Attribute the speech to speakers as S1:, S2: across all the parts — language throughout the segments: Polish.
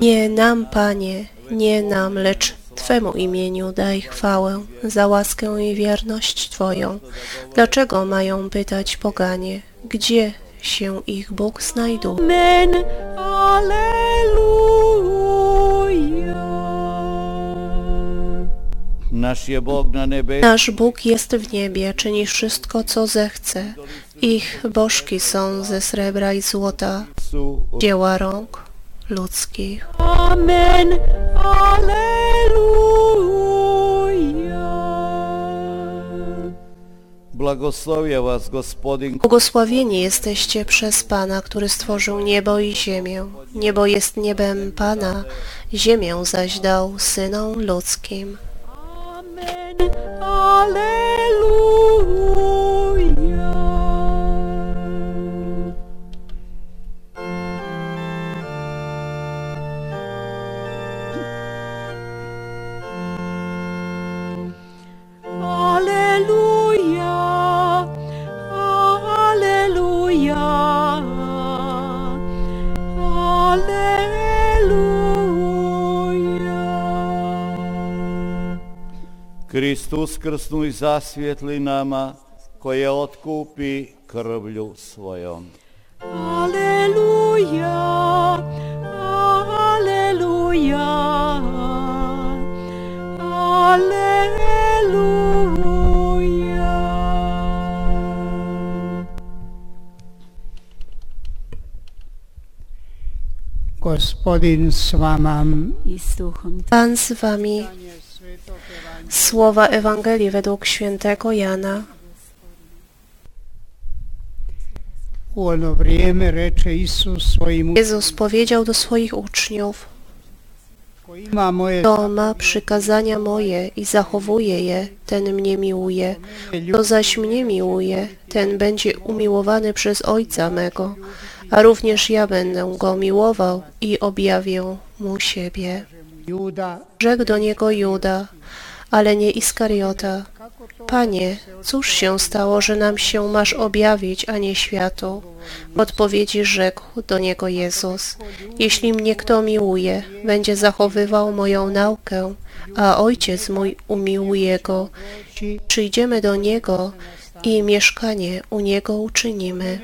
S1: Nie nam, Panie, nie nam, lecz Twemu imieniu daj chwałę za łaskę i wierność Twoją. Dlaczego mają pytać poganie, gdzie się ich Bóg znajduje?
S2: Amen. Alleluja.
S1: Nasz Bóg jest w niebie, czyni wszystko, co zechce. Ich bożki są ze srebra i złota, dzieła rąk ludzkich.
S2: Amen. Alleluja.
S3: vas Gospodin
S1: Błogosławieni jesteście przez Pana, który stworzył niebo i ziemię. Niebo jest niebem Pana, ziemię zaś dał synom ludzkim.
S3: Kristus krsnu i zasvjetli nama, koje otkupi krvlju svojom.
S2: Alleluja, Alleluja, Alleluja.
S4: Gospodin s vama.
S2: I s duchom
S1: Pan z wami. Słowa Ewangelii według świętego Jana. Jezus powiedział do swoich uczniów, kto ma przykazania moje i zachowuje je, ten mnie miłuje. Kto zaś mnie miłuje, ten będzie umiłowany przez Ojca mego, a również ja będę go miłował i objawię mu siebie. Rzekł do niego Juda, ale nie Iskariota. Panie, cóż się stało, że nam się masz objawić, a nie światu? W odpowiedzi rzekł do niego Jezus, jeśli mnie kto miłuje, będzie zachowywał moją naukę, a Ojciec mój umiłuje go. Przyjdziemy do Niego i mieszkanie u Niego uczynimy.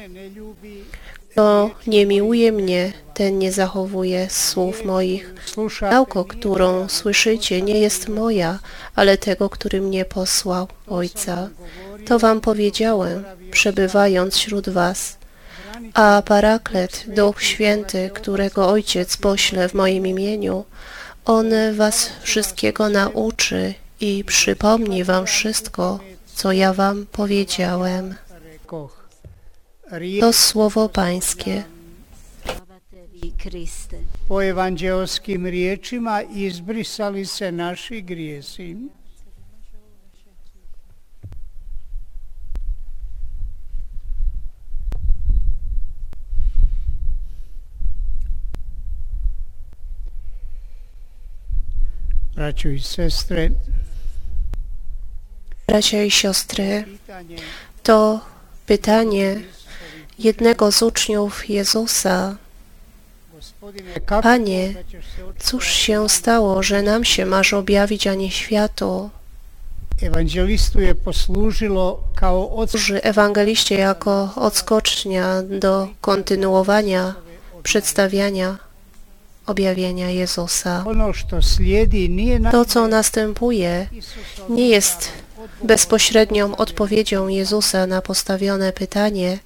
S1: Kto nie miłuje mnie, ten nie zachowuje słów moich. Nauka, którą słyszycie, nie jest moja, ale tego, który mnie posłał, Ojca. To wam powiedziałem, przebywając wśród was. A Paraklet, Duch Święty, którego Ojciec pośle w moim imieniu, On was wszystkiego nauczy i przypomni wam wszystko, co ja wam powiedziałem. To słowo Pańskie.
S4: Po evanđelskim riječima izbrisali se naši grijesi. Braćo i sestre,
S1: Bracia i siostry, to pytanie jednego z uczniów Jezusa. Panie, Cóż się stało, że nam się masz objawić, a nie światu?
S4: Je kao od
S1: Służy ewangeliście jako odskocznia do kontynuowania przedstawiania objawienia Jezusa. To, co następuje, nie jest bezpośrednią odpowiedzią Jezusa na postawione pytanie,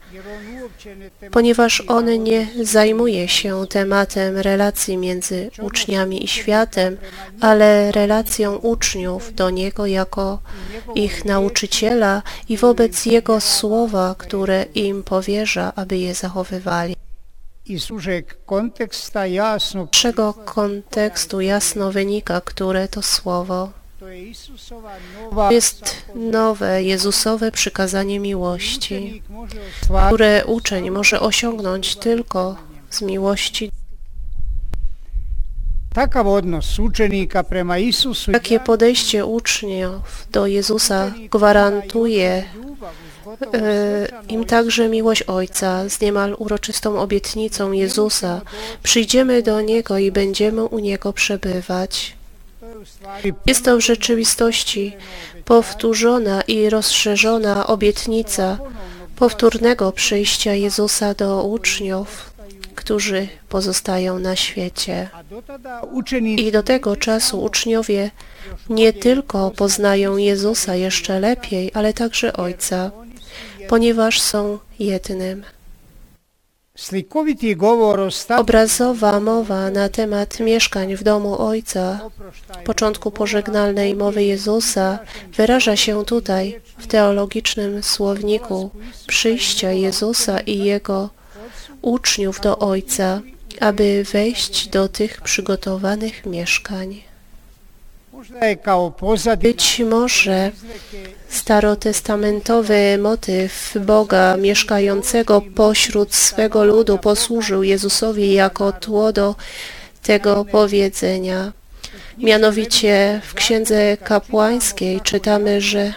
S1: ponieważ on nie zajmuje się tematem relacji między uczniami i światem, ale relacją uczniów do Niego jako ich nauczyciela i wobec Jego słowa, które im powierza, aby je zachowywali. Z czego kontekstu jasno wynika, które to słowo.
S4: To
S1: jest nowe Jezusowe przykazanie miłości, które uczeń może osiągnąć tylko z miłości Takie podejście uczniów do Jezusa gwarantuje e, im także miłość Ojca z niemal uroczystą obietnicą Jezusa. Przyjdziemy do Niego i będziemy u Niego przebywać. Jest to w rzeczywistości powtórzona i rozszerzona obietnica powtórnego przyjścia Jezusa do uczniów, którzy pozostają na świecie. I do tego czasu uczniowie nie tylko poznają Jezusa jeszcze lepiej, ale także Ojca, ponieważ są jednym. Obrazowa mowa na temat mieszkań w domu Ojca, początku pożegnalnej mowy Jezusa, wyraża się tutaj w teologicznym słowniku przyjścia Jezusa i Jego uczniów do Ojca, aby wejść do tych przygotowanych mieszkań.
S4: možda je kao pozadina
S1: Być może starotestamentowy motyw Boga mieszkającego pośród swego ludu posłużył Jezusowi jako tło do tego powiedzenia. Mianowicie w Księdze Kapłańskiej czytamy, że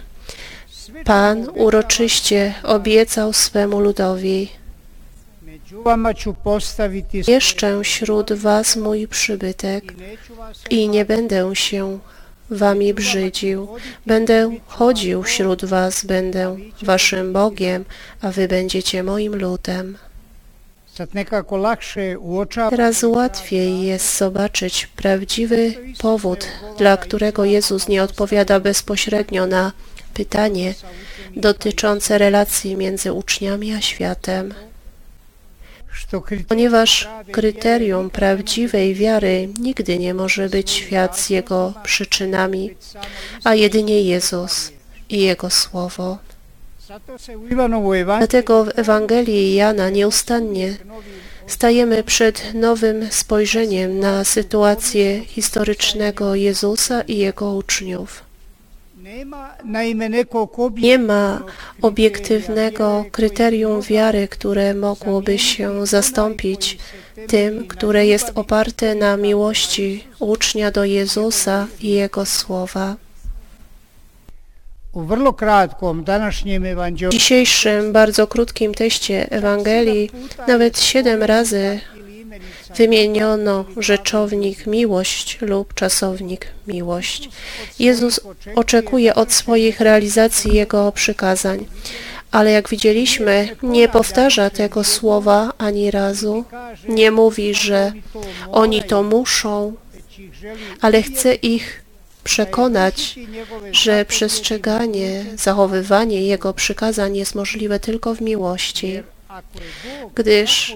S1: Pan uroczyście obiecał swemu ludowi Jeszcze wśród was mój przybytek
S4: i
S1: nie będę się wami brzydził. Będę chodził wśród was, będę waszym Bogiem, a wy będziecie moim ludem. Teraz łatwiej jest zobaczyć prawdziwy powód, dla którego Jezus nie odpowiada bezpośrednio na pytanie dotyczące relacji między uczniami a światem. Ponieważ kryterium prawdziwej wiary nigdy nie może być świat z jego przyczynami, a jedynie Jezus i Jego Słowo. Dlatego w Ewangelii Jana nieustannie stajemy przed nowym spojrzeniem na sytuację historycznego Jezusa i Jego uczniów. Nie ma obiektywnego kryterium wiary, które mogłoby się zastąpić tym, które jest oparte na miłości ucznia do Jezusa i Jego słowa. W dzisiejszym, bardzo krótkim teście Ewangelii nawet siedem razy wymieniono rzeczownik miłość lub czasownik miłość. Jezus oczekuje od swoich realizacji Jego przykazań, ale jak widzieliśmy, nie powtarza tego słowa ani razu. Nie mówi, że oni to muszą, ale chce ich przekonać, że przestrzeganie, zachowywanie Jego przykazań jest możliwe tylko w miłości. Gdyż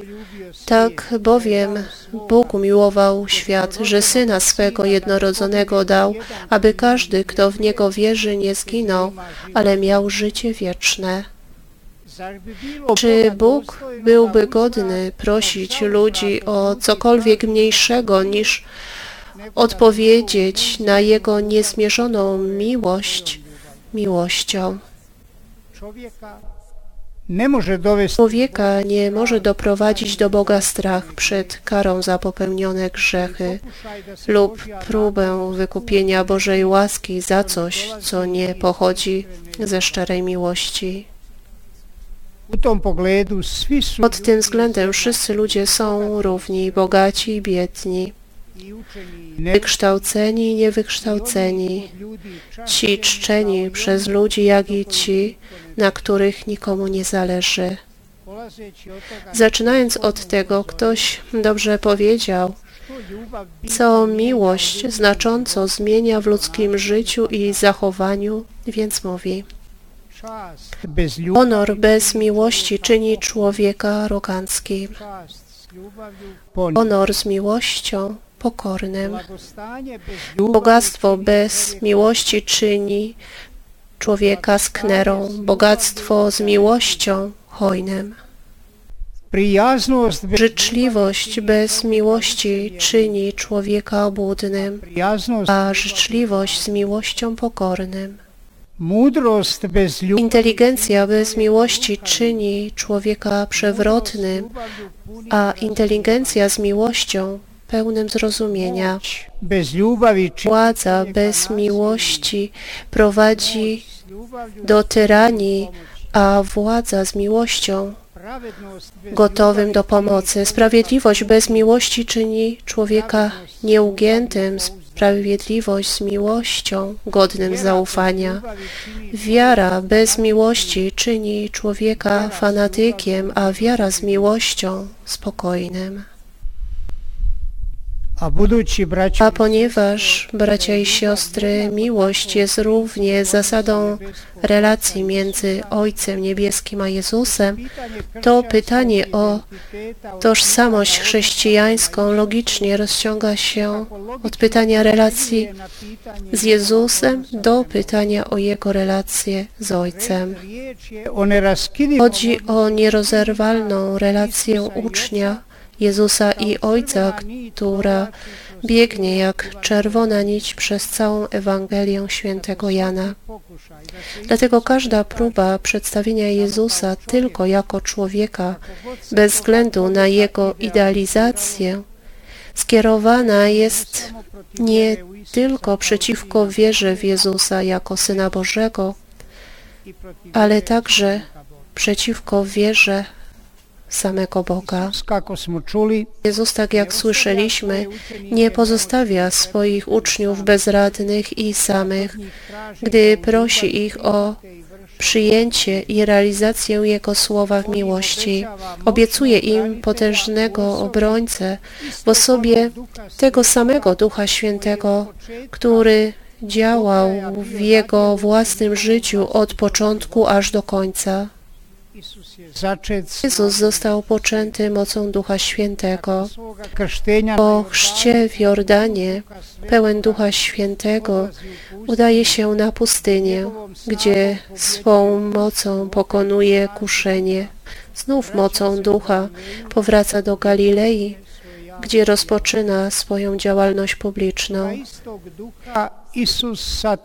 S1: tak bowiem Bóg umiłował świat, że Syna swego jednorodzonego dał, aby każdy, kto w Niego wierzy, nie zginął, ale miał życie wieczne. Czy Bóg byłby godny prosić ludzi o cokolwiek mniejszego niż odpowiedzieć na Jego niezmierzoną miłość miłością? Człowieka nie może doprowadzić do Boga strach przed karą za popełnione grzechy lub próbę wykupienia Bożej łaski za coś, co nie pochodzi ze szczerej miłości. Pod tym względem wszyscy ludzie są równi, bogaci i biedni, wykształceni i niewykształceni, ci czczeni przez ludzi, jak i ci, na których nikomu nie zależy. Zaczynając od tego, ktoś dobrze powiedział, co miłość znacząco zmienia w ludzkim życiu i zachowaniu, więc mówi: Honor bez miłości czyni człowieka aroganckim, honor z miłością pokornym. Bogactwo bez miłości czyni człowieka sknerą, bogactwo z miłością hojnym. Życzliwość bez miłości czyni człowieka obłudnym, a życzliwość z miłością pokornym. Inteligencja bez miłości czyni człowieka przewrotnym, a inteligencja z miłością pełnym zrozumienia. Władza bez miłości prowadzi do tyranii, a władza z miłością, gotowym do pomocy. Sprawiedliwość bez miłości czyni człowieka nieugiętym, sprawiedliwość z miłością godnym zaufania. Wiara bez miłości czyni człowieka fanatykiem, a wiara z miłością spokojnym.
S4: A
S1: ponieważ, bracia i siostry, miłość jest równie zasadą relacji między Ojcem Niebieskim a Jezusem, to pytanie o tożsamość chrześcijańską logicznie rozciąga się od pytania relacji z Jezusem do pytania o Jego relację z Ojcem. Chodzi o nierozerwalną relację ucznia Jezusa i Ojca, która biegnie jak czerwona nić przez całą Ewangelię świętego Jana. Dlatego każda próba przedstawienia Jezusa tylko jako człowieka, bez względu na jego idealizację, skierowana jest nie tylko przeciwko wierze w Jezusa jako Syna Bożego, ale także przeciwko wierze samego Boga.
S4: čuli,
S1: Jezus, tak jak słyszeliśmy, nie pozostawia swoich uczniów bezradnych i samych, gdy prosi ich o przyjęcie i realizację Jego słowa w miłości. Obiecuje im potężnego obrońcę w osobie tego samego Ducha Świętego, który działał w Jego własnym życiu od początku aż do końca. Jezus został poczęty mocą Ducha Świętego. Po chrzcie w Jordanie, pełen Ducha Świętego, udaje się na pustynię, gdzie swą mocą pokonuje kuszenie. Znów mocą Ducha powraca do Galilei, gdzie rozpoczyna swoją działalność publiczną.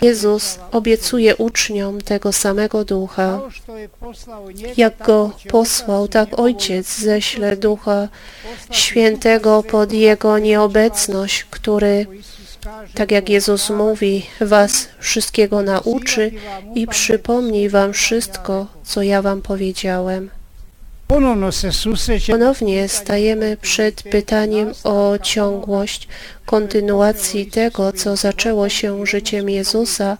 S1: Jezus obiecuje uczniom tego samego Ducha. Jak go posłał, tak Ojciec ześle Ducha Świętego pod Jego nieobecność, który, tak jak Jezus mówi, was wszystkiego nauczy i przypomni wam wszystko, co ja wam powiedziałem. Ponownie stajemy przed pytaniem o ciągłość, kontynuacji tego, co zaczęło się życiem Jezusa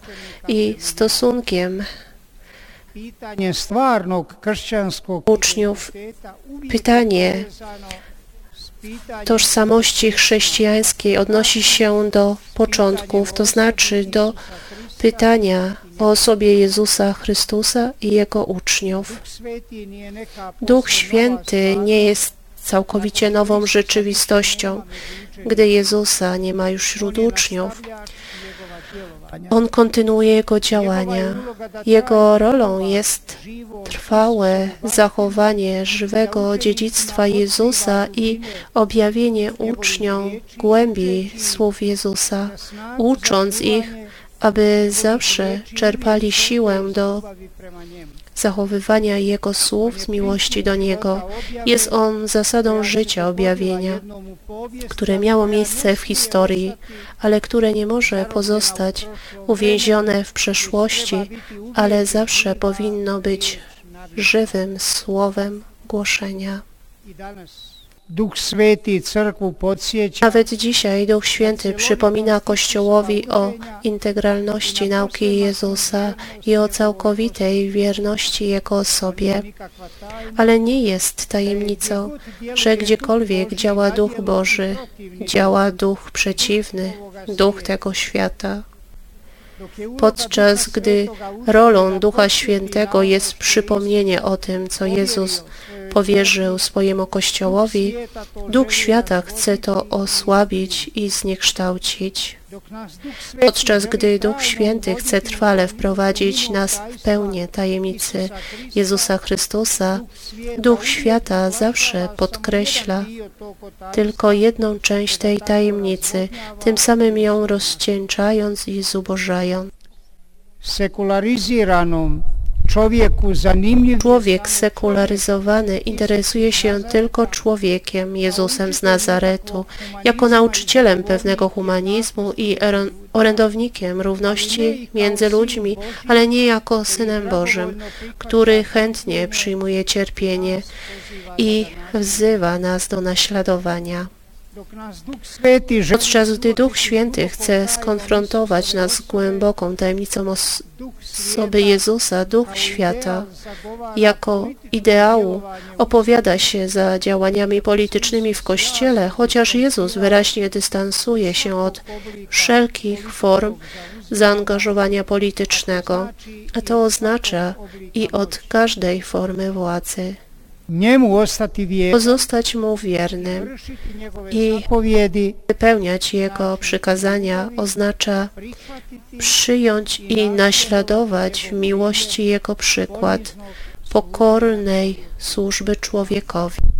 S1: i stosunkiem uczniów. Pytanie tożsamości chrześcijańskiej odnosi się do początków, to znaczy do pytania o osobie Jezusa Chrystusa i Jego uczniów. Duch Święty nie jest całkowicie nową rzeczywistością, gdy Jezusa nie ma już wśród uczniów. On kontynuuje Jego działania. Jego rolą jest trwałe zachowanie żywego dziedzictwa Jezusa i objawienie uczniom głębi słów Jezusa, ucząc ich, aby zawsze czerpali siłę do zachowywania Jego słów z miłości do Niego. Jest On zasadą życia objawienia, które miało miejsce w historii, ale które nie może pozostać uwięzione w przeszłości, ale zawsze powinno być żywym słowem głoszenia.
S4: Sveti crkvu podsjeća
S1: Nawet dzisiaj Duch Święty przypomina Kościołowi o integralności nauki Jezusa i o całkowitej wierności Jego osobie. Ale nie jest tajemnicą, że gdziekolwiek działa Duch Boży, działa Duch przeciwny, Duch tego świata. Podczas gdy rolą Ducha Świętego jest przypomnienie o tym, co Jezus powierzył swojemu Kościołowi, Duch świata chce to osłabić i zniekształcić. Podczas gdy Duch Święty chce trwale wprowadzić nas w pełnię tajemnicy Jezusa Chrystusa, Duch Świata zawsze podkreśla tylko jedną część tej tajemnicy, tym samym ją rozcieńczając i zubożając.
S4: zanimljiv
S1: Człowiek sekularyzowany interesuje się tylko człowiekiem, Jezusem z Nazaretu, jako nauczycielem pewnego humanizmu i orędownikiem równości między ludźmi, ale nie jako Synem Bożym, który chętnie przyjmuje cierpienie i wzywa nas do naśladowania. Podczas gdy Duch Święty chce skonfrontować nas z głęboką tajemnicą os- osoby Jezusa, Duch Świata jako ideału opowiada się za działaniami politycznymi w Kościele, chociaż Jezus wyraźnie dystansuje się od wszelkich form zaangażowania politycznego, a to oznacza i od każdej formy władzy. Pozostać Mu wiernym i wypełniać Jego przykazania oznacza przyjąć i naśladować w miłości Jego przykład pokornej służby człowiekowi.